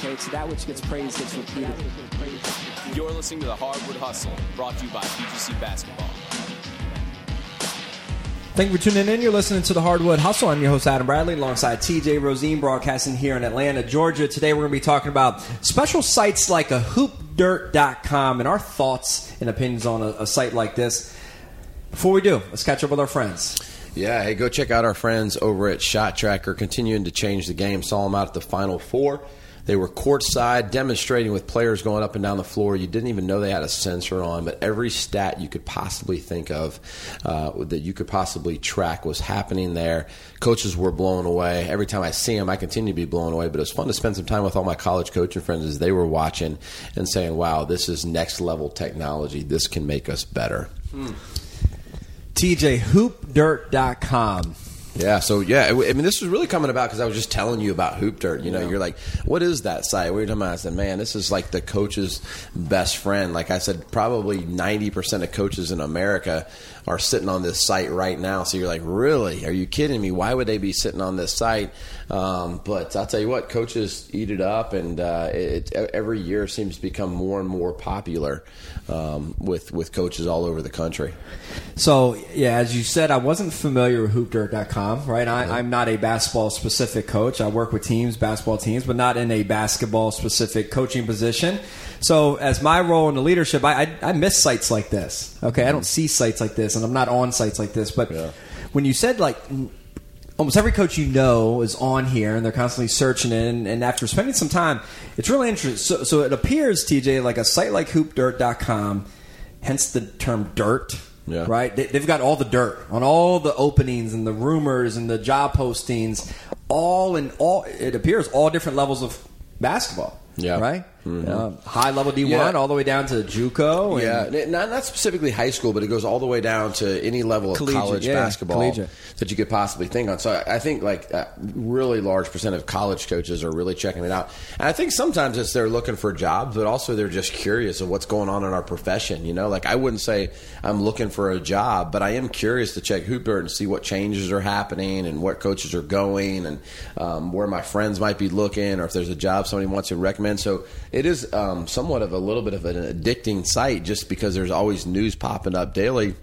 Okay, it's that which gets praised gets repeated. You're listening to the Hardwood Hustle, brought to you by PGC Basketball. Thank you for tuning in. You're listening to the Hardwood Hustle. I'm your host, Adam Bradley, alongside TJ Rosene, broadcasting here in Atlanta, Georgia. Today we're going to be talking about special sites like a hoopdirt.com and our thoughts and opinions on a, a site like this. Before we do, let's catch up with our friends. Yeah, hey, go check out our friends over at Shot Tracker, continuing to change the game. Saw them out at the Final Four. They were courtside, demonstrating with players going up and down the floor. You didn't even know they had a sensor on, but every stat you could possibly think of uh, that you could possibly track was happening there. Coaches were blown away. Every time I see them, I continue to be blown away. But it was fun to spend some time with all my college coaching friends as they were watching and saying, "Wow, this is next level technology. This can make us better." TJ, hoopdirt.com. Yeah, so yeah, I mean, this was really coming about because I was just telling you about Hoop Dirt. You know, you're like, what is that site? What are you talking about? I said, man, this is like the coach's best friend. Like I said, probably 90% of coaches in America are sitting on this site right now. So you're like, really? Are you kidding me? Why would they be sitting on this site? Um, but I'll tell you what, coaches eat it up, and uh, it, every year seems to become more and more popular um, with with coaches all over the country. So, yeah, as you said, I wasn't familiar with hoopdirt.com, right? I, I'm not a basketball specific coach. I work with teams, basketball teams, but not in a basketball specific coaching position. So, as my role in the leadership, I, I, I miss sites like this. Okay, I don't see sites like this, and I'm not on sites like this. But Yeah. when you said like almost every coach you know is on here and they're constantly searching it and, and after spending some time it's really interesting so, so it appears tj like a site like hoopdirt.com hence the term dirt Yeah. right they, they've got all the dirt on all the openings and the rumors and the job postings all in all it appears all different levels of basketball Yeah. right uh, high level d1 Yeah. all the way down to juco and Yeah, not, not specifically high school, but it goes all the way down to any level of Collegiate, college yeah, basketball collegiate. that you could possibly think on. So I, I think like a really large percent of college coaches are really checking it out. And I think sometimes it's they're looking for jobs, but also they're just curious of what's going on in our profession. You know, like I wouldn't say I'm looking for a job, but I am curious to check Hoop Dirt and see what changes are happening and what coaches are going and um, where my friends might be looking or if there's a job somebody wants to recommend. So it is um, somewhat of a little bit of an addicting site just because there's always news popping up daily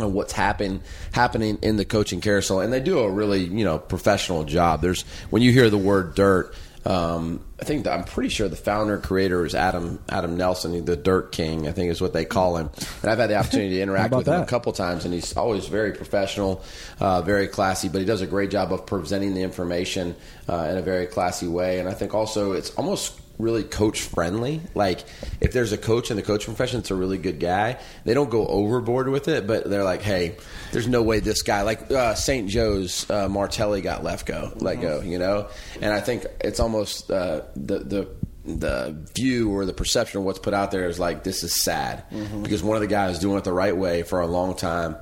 on what's happen, happening in the coaching carousel, and they do a really you know professional job. There's when you hear the word dirt. Um, I think that I'm pretty sure the founder and creator is Adam Adam Nelson, the Dirt King. I think is what they call him. And I've had the opportunity to interact with him a couple times, and he's always very professional, uh, very classy. But he does a great job of presenting the information uh, in a very classy way. And I think also it's almost really coach friendly. Like if there's a coach in the coaching profession that's a really good guy, they don't go overboard with it, but they're like, hey, there's no way this guy like uh, St. Joe's uh, Martelli got left go, let go, you know. And I think it's almost uh, the the the view or the perception of what's put out there is like this is sad because one of the guys doing it the right way for a long time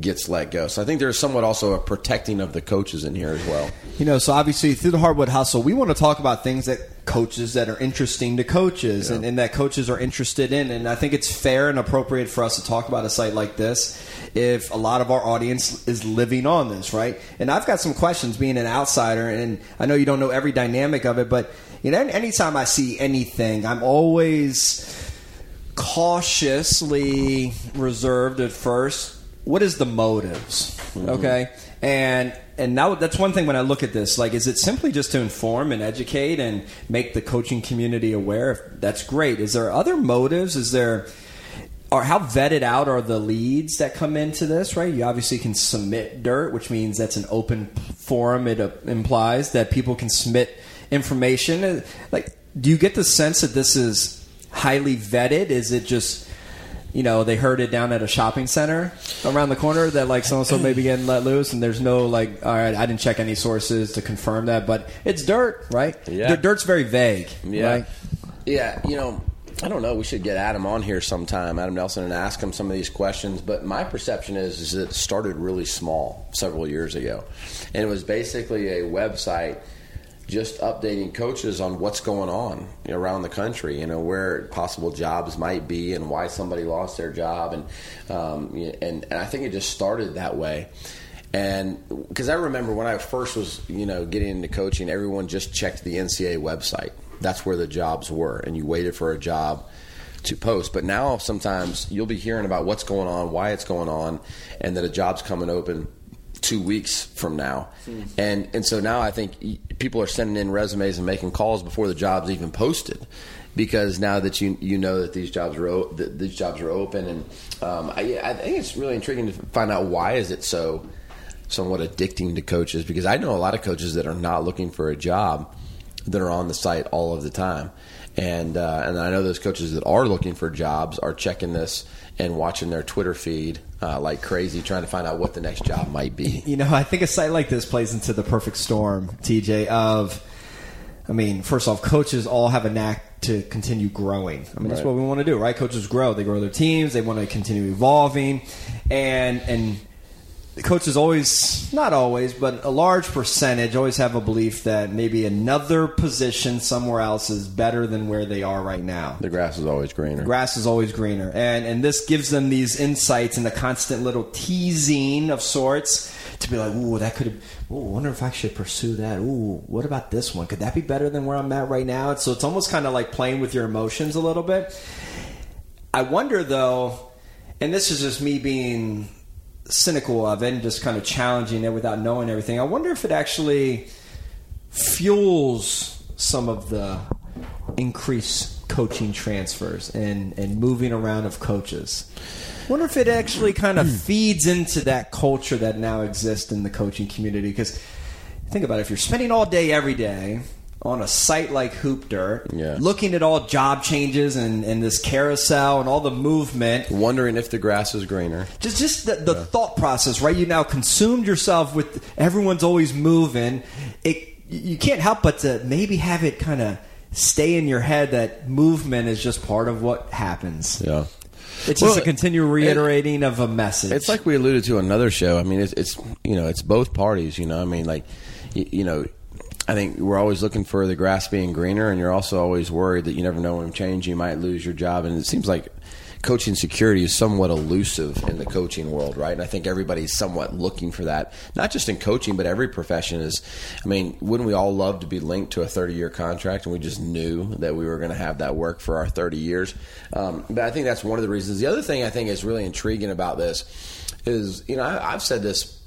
gets let go. So I think there's somewhat also a protecting of the coaches in here as well. You know, so obviously through the hardwood hustle, we want to talk about things that coaches that are interesting to coaches and, and that coaches are interested in. And I think it's fair and appropriate for us to talk about a site like this if a lot of our audience is living on this, right? And I've got some questions being an outsider, and I know you don't know every dynamic of it, but you know, anytime I see anything, I'm always cautiously reserved at first. What is the motives? Mm-hmm. Okay, and and now that's one thing when I look at this. Like, is it simply just to inform and educate and make the coaching community aware? That's great. Is there other motives? Is there or how vetted out are the leads that come into this? Right, you obviously can submit dirt, which means that's an open forum. It uh, implies that people can submit information. Uh, Like, do you get the sense that this is highly vetted? Is it just you know, they heard it down at a shopping center around the corner that like so and so may be getting let loose, and there's no like, all right, I didn't check any sources to confirm that, but it's dirt, right? Yeah. Dirt- dirt's very vague, Yeah. right? Yeah, you know, I don't know. We should get Adam on here sometime, Adam Nelson, and ask him some of these questions. But my perception is, is it started really small several years ago. And it was basically a website just updating coaches on what's going on around the country, you know, where possible jobs might be and why somebody lost their job. And, um, and, and I think it just started that way. And because I remember when I first was, you know, getting into coaching, everyone just checked the NCAA website. That's where the jobs were, and you waited for a job to post. But now sometimes you'll be hearing about what's going on, why it's going on, and that a job's coming open two weeks from now. And and so now I think people are sending in resumes and making calls before the job's even posted. Because now that you you know that these jobs are o- that these jobs are open, and um, I, I think it's really intriguing to find out why is it so somewhat addicting to coaches because I know a lot of coaches that are not looking for a job that are on the site all of the time, and uh, and I know those coaches that are looking for jobs are checking this and watching their Twitter feed uh, like crazy, trying to find out what the next job might be. You know, I think a site like this plays into the perfect storm, TJ, of, I mean, first off, coaches all have a knack to continue growing. I mean, that's what we want to do, right? Coaches grow. They grow their teams. They want to continue evolving. And, and, the coaches always, not always, but a large percentage always have a belief that maybe another position somewhere else is better than where they are right now. The grass is always greener. Grass is always greener, and and this gives them these insights and a constant little teasing of sorts to be like, ooh, that could have. Ooh, wonder if I should pursue that. Ooh, what about this one? Could that be better than where I'm at right now? So it's almost kind of like playing with your emotions a little bit. I wonder though, and this is just me being cynical of it and just kind of challenging it without knowing everything. I wonder if it actually fuels some of the increased coaching transfers and, and moving around of coaches. wonder if it actually kind of hmm. feeds into that culture that now exists in the coaching community. Because think about it, if you're spending all day every day on a site like Hoop Dirt, Yeah. looking at all job changes and, and this carousel and all the movement, Wondering if the grass is greener. just just the, the thought process, right? You now consumed yourself with everyone's always moving. It you can't help but to maybe have it kind of stay in your head that movement is just part of what happens. Yeah. It's Well, just a continual it- reiterating of a message. It's like we alluded to another show. I mean, it's, it's you know, it's both parties. You know, I mean, like, you, you know, I think we're always looking for the grass being greener, and you're also always worried that you never know when change you might lose your job. And it seems like coaching security is somewhat elusive in the coaching world, right? And I think everybody's somewhat looking for that, not just in coaching, but every profession is. I mean, wouldn't we all love to be linked to a 30 year contract and we just knew that we were going to have that work for our 30 years? Um, but I think that's one of the reasons. The other thing I think is really intriguing about this is, you know, I, I've said this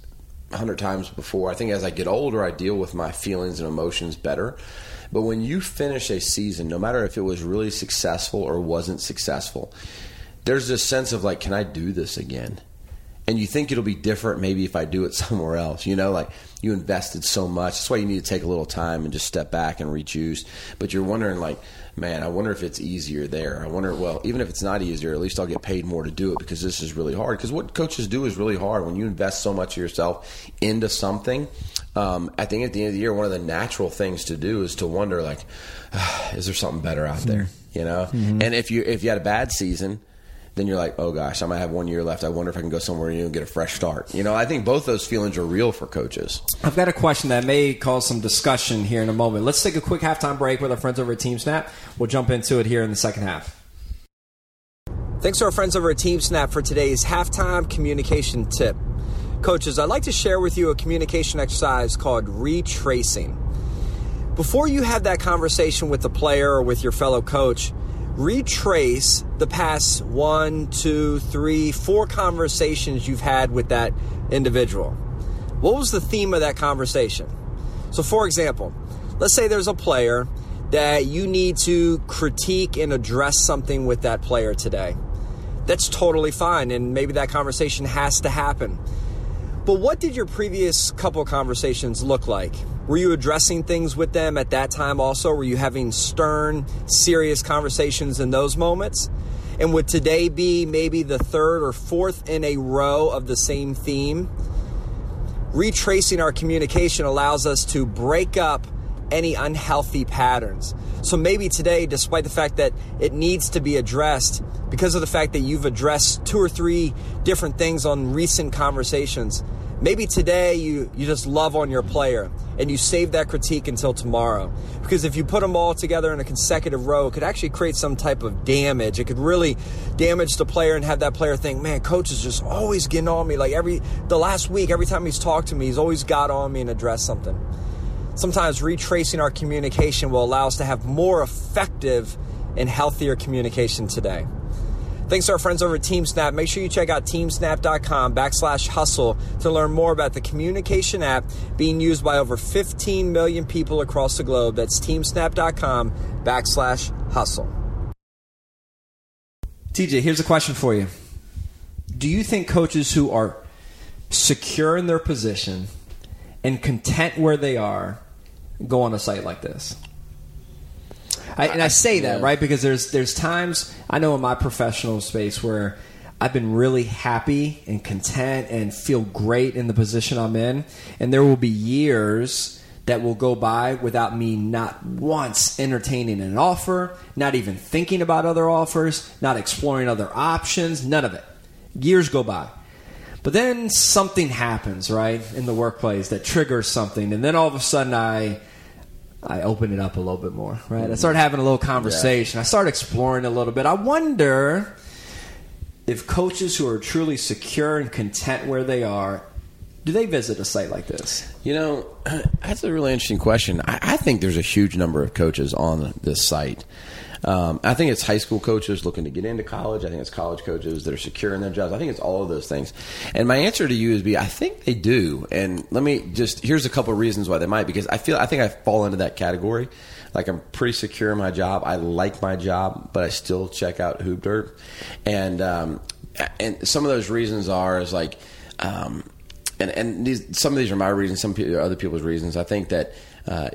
hundred times before. I think as I get older, I deal with my feelings and emotions better. But when you finish a season, no matter if it was really successful or wasn't successful, there's this sense of like, can I do this again? And you think it'll be different maybe if I do it somewhere else. You know, like you invested so much. That's why you need to take a little time and just step back and rechoose. But you're wondering, like, man, I wonder if it's easier there. I wonder, well, even if it's not easier, at least I'll get paid more to do it because this is really hard. Because what coaches do is really hard. When you invest so much of yourself into something, um, I think at the end of the year, one of the natural things to do is to wonder, like, is there something better out there? You know, and if you if you had a bad season, then you're like, oh gosh, I might have one year left. I wonder if I can go somewhere new and get a fresh start. You know, I think both those feelings are real for coaches. I've got a question that may cause some discussion here in a moment. Let's take a quick halftime break with our friends over at Team Snap. We'll jump into it here in the second half. Thanks to our friends over at Team Snap for today's halftime communication tip. Coaches, I'd like to share with you a communication exercise called retracing. Before you have that conversation with the player or with your fellow coach, retrace the past one, two, three, four conversations you've had with that individual. What was the theme of that conversation? So, for example, let's say there's a player that you need to critique and address something with that player today. That's totally fine, and maybe that conversation has to happen. But what did your previous couple conversations look like? Were you addressing things with them at that time also? Were you having stern, serious conversations in those moments? And would today be maybe the third or fourth in a row of the same theme? Retracing our communication allows us to break up any unhealthy patterns. So maybe today, despite the fact that it needs to be addressed, because of the fact that you've addressed two or three different things on recent conversations, maybe today you, you just love on your player and you save that critique until tomorrow. Because if you put them all together in a consecutive row, it could actually create some type of damage. It could really damage the player and have that player think, man, coach is just always getting on me. Like every, the last week, every time he's talked to me, he's always got on me and addressed something. Sometimes retracing our communication will allow us to have more effective and healthier communication today. Thanks to our friends over at TeamSnap. Make sure you check out teamsnap.com backslash hustle to learn more about the communication app being used by over 15 million people across the globe. That's teamsnap.com backslash hustle. TJ, here's a question for you. Do you think coaches who are secure in their position and content where they are go on a site like this? I, and I say that Yeah. right because there's there's times I know in my professional space where I've been really happy and content and feel great in the position I'm in, and there will be years that will go by without me not once entertaining an offer, not even thinking about other offers, not exploring other options, none of it. Years go by. But then something happens, right, in the workplace that triggers something, and then all of a sudden I I open it up a little bit more, right? I mm-hmm. start having a little conversation. I start exploring a little bit. I wonder if coaches who are truly secure and content where they are, do they visit a site like this? You know, that's a really interesting question. I, I think there's a huge number of coaches on this site. Um, I think it's high school coaches looking to get into college. I think it's college coaches that are secure in their jobs. I think it's all of those things. And my answer to you is be I think they do. And let me just here's a couple of reasons why they might because I feel I think I fall into that category. Like I'm pretty secure in my job. I like my job, but I still check out Hoop Dirt. And um, and some of those reasons are is like um, and and these some of these are my reasons, some people, other people's reasons. I think that uh,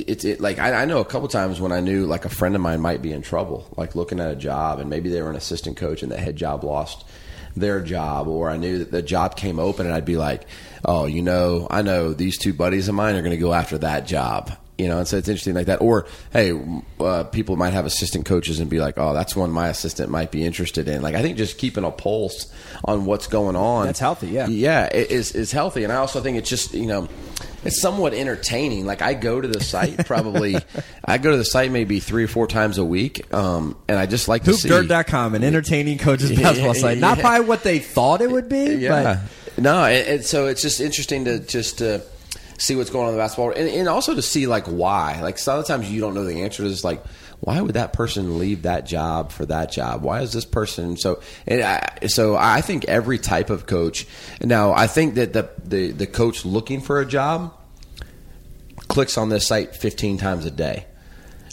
it's it, like I, I know a couple times when I knew like a friend of mine might be in trouble, like looking at a job, and maybe they were an assistant coach and the head job lost their job, or I knew that the job came open, and I'd be like, oh, you know, I know these two buddies of mine are going to go after that job. You know, and so it's interesting like that. Or, hey, uh, people might have assistant coaches and be like, oh, that's one my assistant might be interested in. Like, I think just keeping a pulse on what's going on. That's healthy, yeah. Yeah, it is, is healthy. And I also think it's just, you know, it's somewhat entertaining. Like, I go to the site probably, I go to the site maybe three or four times a week. Um, and I just like to see. Hoopdirt.com, an entertaining coaches basketball site. Not yeah. probably what they thought it would be, Yeah. No, and, and so it's just interesting to just uh, see what's going on in the basketball, and, and also to see like why. Like a lot of times you don't know the answer to this. Like, why would that person leave that job for that job? Why is this person so? And I, so I think every type of coach. Now, I think that the the, the coach looking for a job clicks on this site 15 times a day.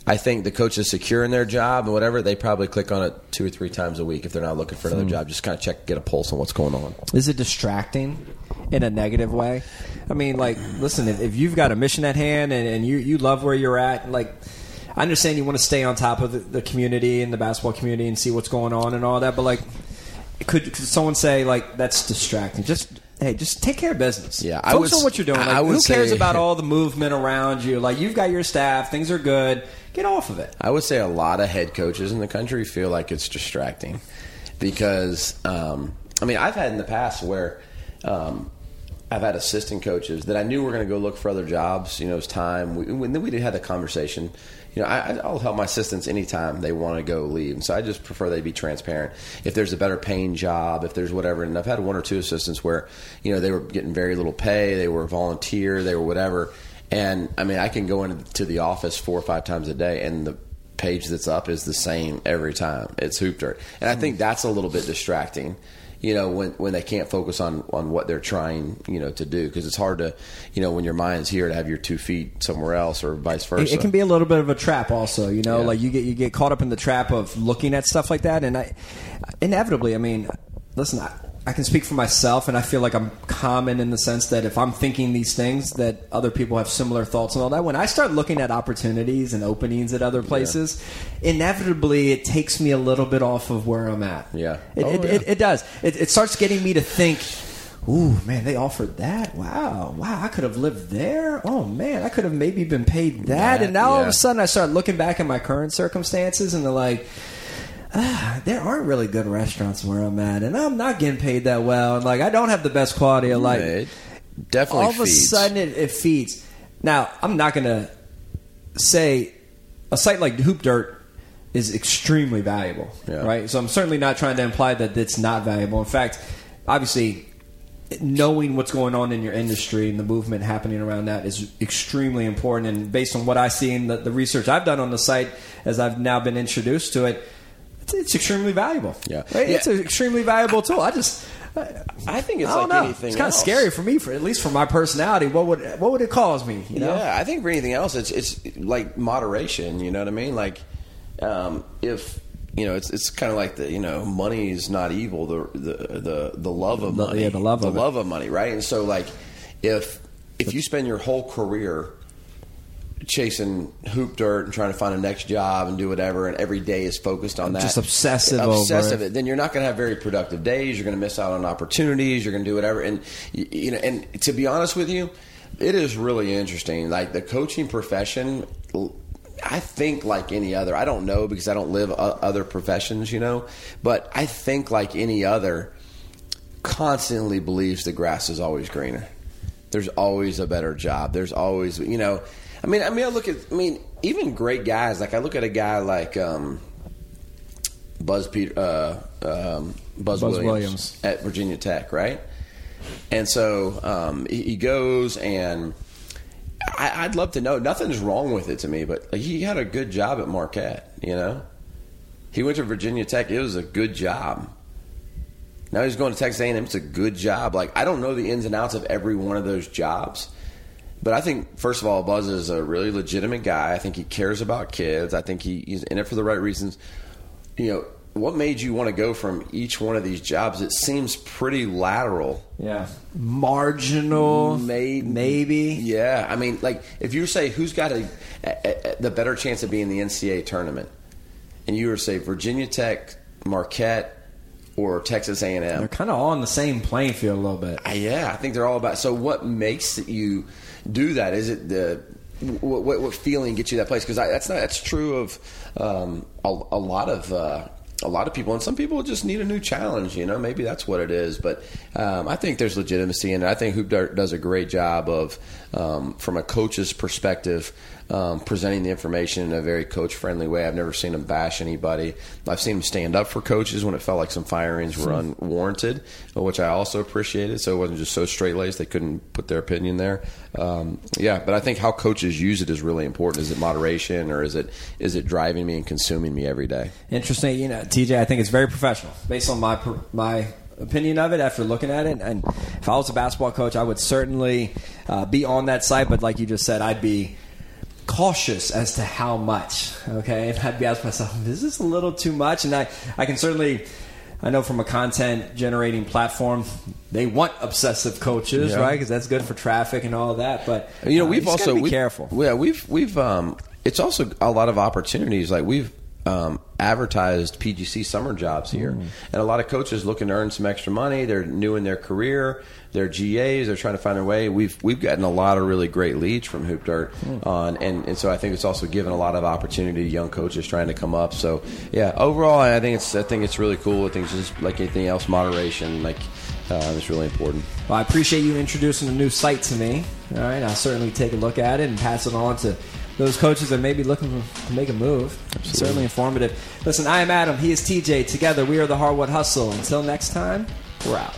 I think the coach is secure in their job and whatever, they probably click on it two or three times a week if they're not looking for another hmm. job. Just kind of check, get a pulse on what's going on. Is it distracting in a negative way? I mean, like, listen, if, if you've got a mission at hand and, and you, you love where you're at, like, I understand you want to stay on top of the, the community and the basketball community and see what's going on and all that, but, like, could, could someone say, like, that's distracting? Just. Hey, just take care of business. Yeah, I focus would on what you're doing. Like, who cares say- about all the movement around you? Like, you've got your staff; things are good. Get off of it. I would say a lot of head coaches in the country feel like it's distracting because, um, I mean, I've had in the past where um, I've had assistant coaches that I knew were going to go look for other jobs. You know, it's time. We, when then we did have the conversation. You know, I, I'll help my assistants anytime they want to go leave. And so I just prefer they be transparent. If there's a better paying job, if there's whatever, and I've had one or two assistants where, you know, they were getting very little pay, they were volunteer, they were whatever. And I mean, I can go into the office four or five times a day, and the page that's up is the same every time. It's Hoop Dirt, and I think that's a little bit distracting. You know, when when they can't focus on on what they're trying, you know, to do because it's hard to, you know, when your mind's here to have your two feet somewhere else or vice versa. It, it can be a little bit of a trap, also. You know, Yeah. like you get you get caught up in the trap of looking at stuff like that, and I inevitably, I mean, listen, I, I can speak for myself, and I feel like I'm common in the sense that if I'm thinking these things, that other people have similar thoughts and all that. When I start looking at opportunities and openings at other places, inevitably it takes me a little bit off of where I'm at. Yeah. it, Oh, it, yeah. It, it does. It, it starts getting me to think. Ooh, man, they offered that. Wow, wow, I could have lived there. Oh man, I could have maybe been paid that. That, and now all of a sudden, I start looking back at my current circumstances, and they're like, ah, there aren't really good restaurants where I'm at, and I'm not getting paid that well, and like I don't have the best quality of life. It definitely all of a sudden, it, it feeds. Now, I'm not gonna say a site like Hoop Dirt is extremely valuable, Yeah. right? So I'm certainly not trying to imply that it's not valuable. In fact, obviously. Knowing what's going on in your industry and the movement happening around that is extremely important. And based on what I see in the, the research I've done on the site, as I've now been introduced to it, it's, it's extremely valuable. Yeah. Right? it's an extremely valuable tool. I just, I think it's I like know. anything It's kind of scary for me, for at least for my personality. What would what would it cause me? You know, Yeah, I think for anything else, it's it's like moderation. You know what I mean? Like, um, if you know, it's it's kind of like the you know, money is not evil. The the the, the love of The- money, yeah, the love of it. love of money, right? And so, like, if if you spend your whole career chasing hoop dirt and trying to find a next job and do whatever, and every day is focused on that, Just obsessive over obsessive, it. then you're not going to have very productive days. You're going to miss out on opportunities. You're going to do whatever, and you know. And to be honest with you, it is really interesting. Like the coaching profession, I think like any other. I don't know because I don't live other professions, you know. But I think like any other, constantly believes the grass is always greener. There's always a better job. There's always, you know. I mean, I mean, I look at. I mean, even great guys. Like I look at a guy like. um Buzz Peter, uh, um, Buzz, Buzz Williams, Williams. at Virginia Tech, right? And so um, he, he goes, and I, I'd love to know. Nothing's wrong with it to me, but he had a good job at Marquette. You know, he went to Virginia Tech. It was a good job. Now he's going to Texas A&M. It's a good job. Like I don't know the ins and outs of every one of those jobs, but I think first of all, Buzz is a really legitimate guy. I think he cares about kids. I think he, he's in it for the right reasons. You know, what made you want to go from each one of these jobs? It seems pretty lateral. yeah, marginal, Maybe, maybe. Yeah, I mean, like if you say who's got a, a, a- the better chance of being in the NCAA tournament, and you were to say Virginia Tech, Marquette, or Texas A and M? They're kind of all on the same playing field a little bit. Yeah, I think they're all about. So, what makes you do that? Is it the what, what, what feeling gets you that place? Because that's not that's true of um, a, a lot of. Uh, a lot of people, and some people just need a new challenge. You know, maybe that's what it is. But um, I think there's legitimacy it. I think Hoop Dirt does a great job of, um, from a coach's perspective, um, presenting the information in a very coach friendly way. I've never seen him bash anybody. I've seen him stand up for coaches when it felt like some firings were unwarranted, which I also appreciated. So it wasn't just so straight laced they couldn't put their opinion there. Um, yeah, but I think how coaches use it is really important. Is it moderation or is it is it driving me and consuming me every day? Interesting, you know, TJ. I think it's very professional, based on my my opinion of it after looking at it. And if I was a basketball coach, I would certainly uh, be on that site. But like you just said, I'd be cautious as to how much. Okay, and I'd be asking myself, is this a little too much? And I I can certainly. I know from a content generating platform, they want obsessive coaches, Yeah. right? Because that's good for traffic and all that. But You know, uh, we've also be we've, careful. Yeah, we've we've um, it's also a lot of opportunities. Like we've um, advertised PGC summer jobs here, Mm. and a lot of coaches looking to earn some extra money. They're new in their career. They're GAs. They're trying to find their way. We've we've gotten a lot of really great leads from Hoop Dirt Mm. on, and, and so I think it's also given a lot of opportunity to young coaches trying to come up. So yeah, overall, I think it's I think it's really cool. I think it's just like anything else, moderation like uh, is really important. Well, I appreciate you introducing a new site to me. All right, I'll certainly take a look at it and pass it on to those coaches that may be looking to make a move. Certainly informative. Listen, I am Adam. He is TJ. Together, we are the Hardwood Hustle. Until next time, we're out.